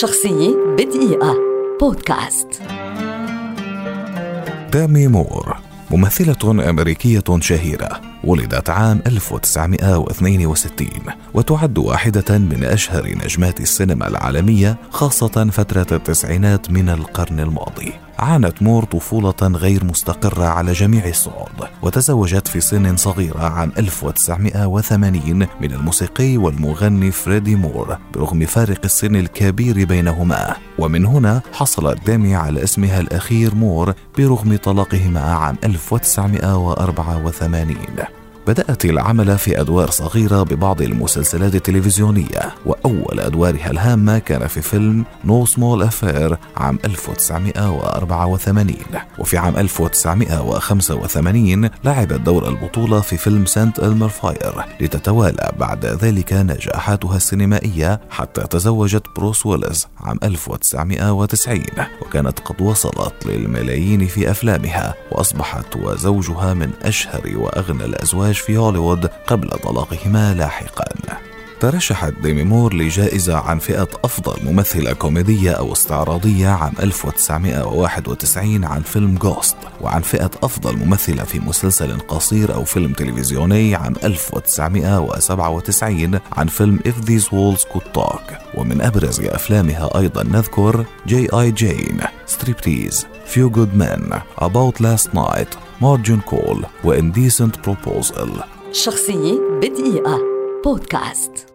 شخصية بدقيقة. بودكاست. ديمي مور ممثلة أمريكية شهيرة ولدت عام 1962 وتعد واحدة من أشهر نجمات السينما العالمية خاصة فترة التسعينات من القرن الماضي. عانت مور طفولة غير مستقرة على جميع الصعد وتزوجت في سن صغيرة عام 1980 من الموسيقي والمغني فريدي مور برغم فارق السن الكبير بينهما. ومن هنا حصلت ديمي على اسمها الأخير مور برغم طلاقهما عام 1984 بدأت العمل في أدوار صغيرة ببعض المسلسلات التلفزيونية وأول أدوارها الهامة كان في فيلم No Small Affair عام 1984 وفي عام 1985 لعبت دور البطولة في فيلم St. Elmo's Fire لتتوالى بعد ذلك نجاحاتها السينمائية حتى تزوجت بروس ويليس عام 1990 وكانت قد وصلت للملايين في أفلامها وأصبحت وزوجها من أشهر وأغنى الأزواج الزواج في هوليوود قبل طلاقهما لاحقا. ترشحت ديمي مور لجائزة عن فئة أفضل ممثلة كوميدية أو استعراضية عام 1991 عن فيلم Ghost وعن فئة أفضل ممثلة في مسلسل قصير أو فيلم تلفزيوني عام 1997 عن فيلم If These Walls Could Talk. ومن أبرز أفلامها أيضا نذكر G.I. Jane Striptease Few Good Men About Last Night Margin Call و Indecent Proposal. شخصية بدقيقة. بودكاست.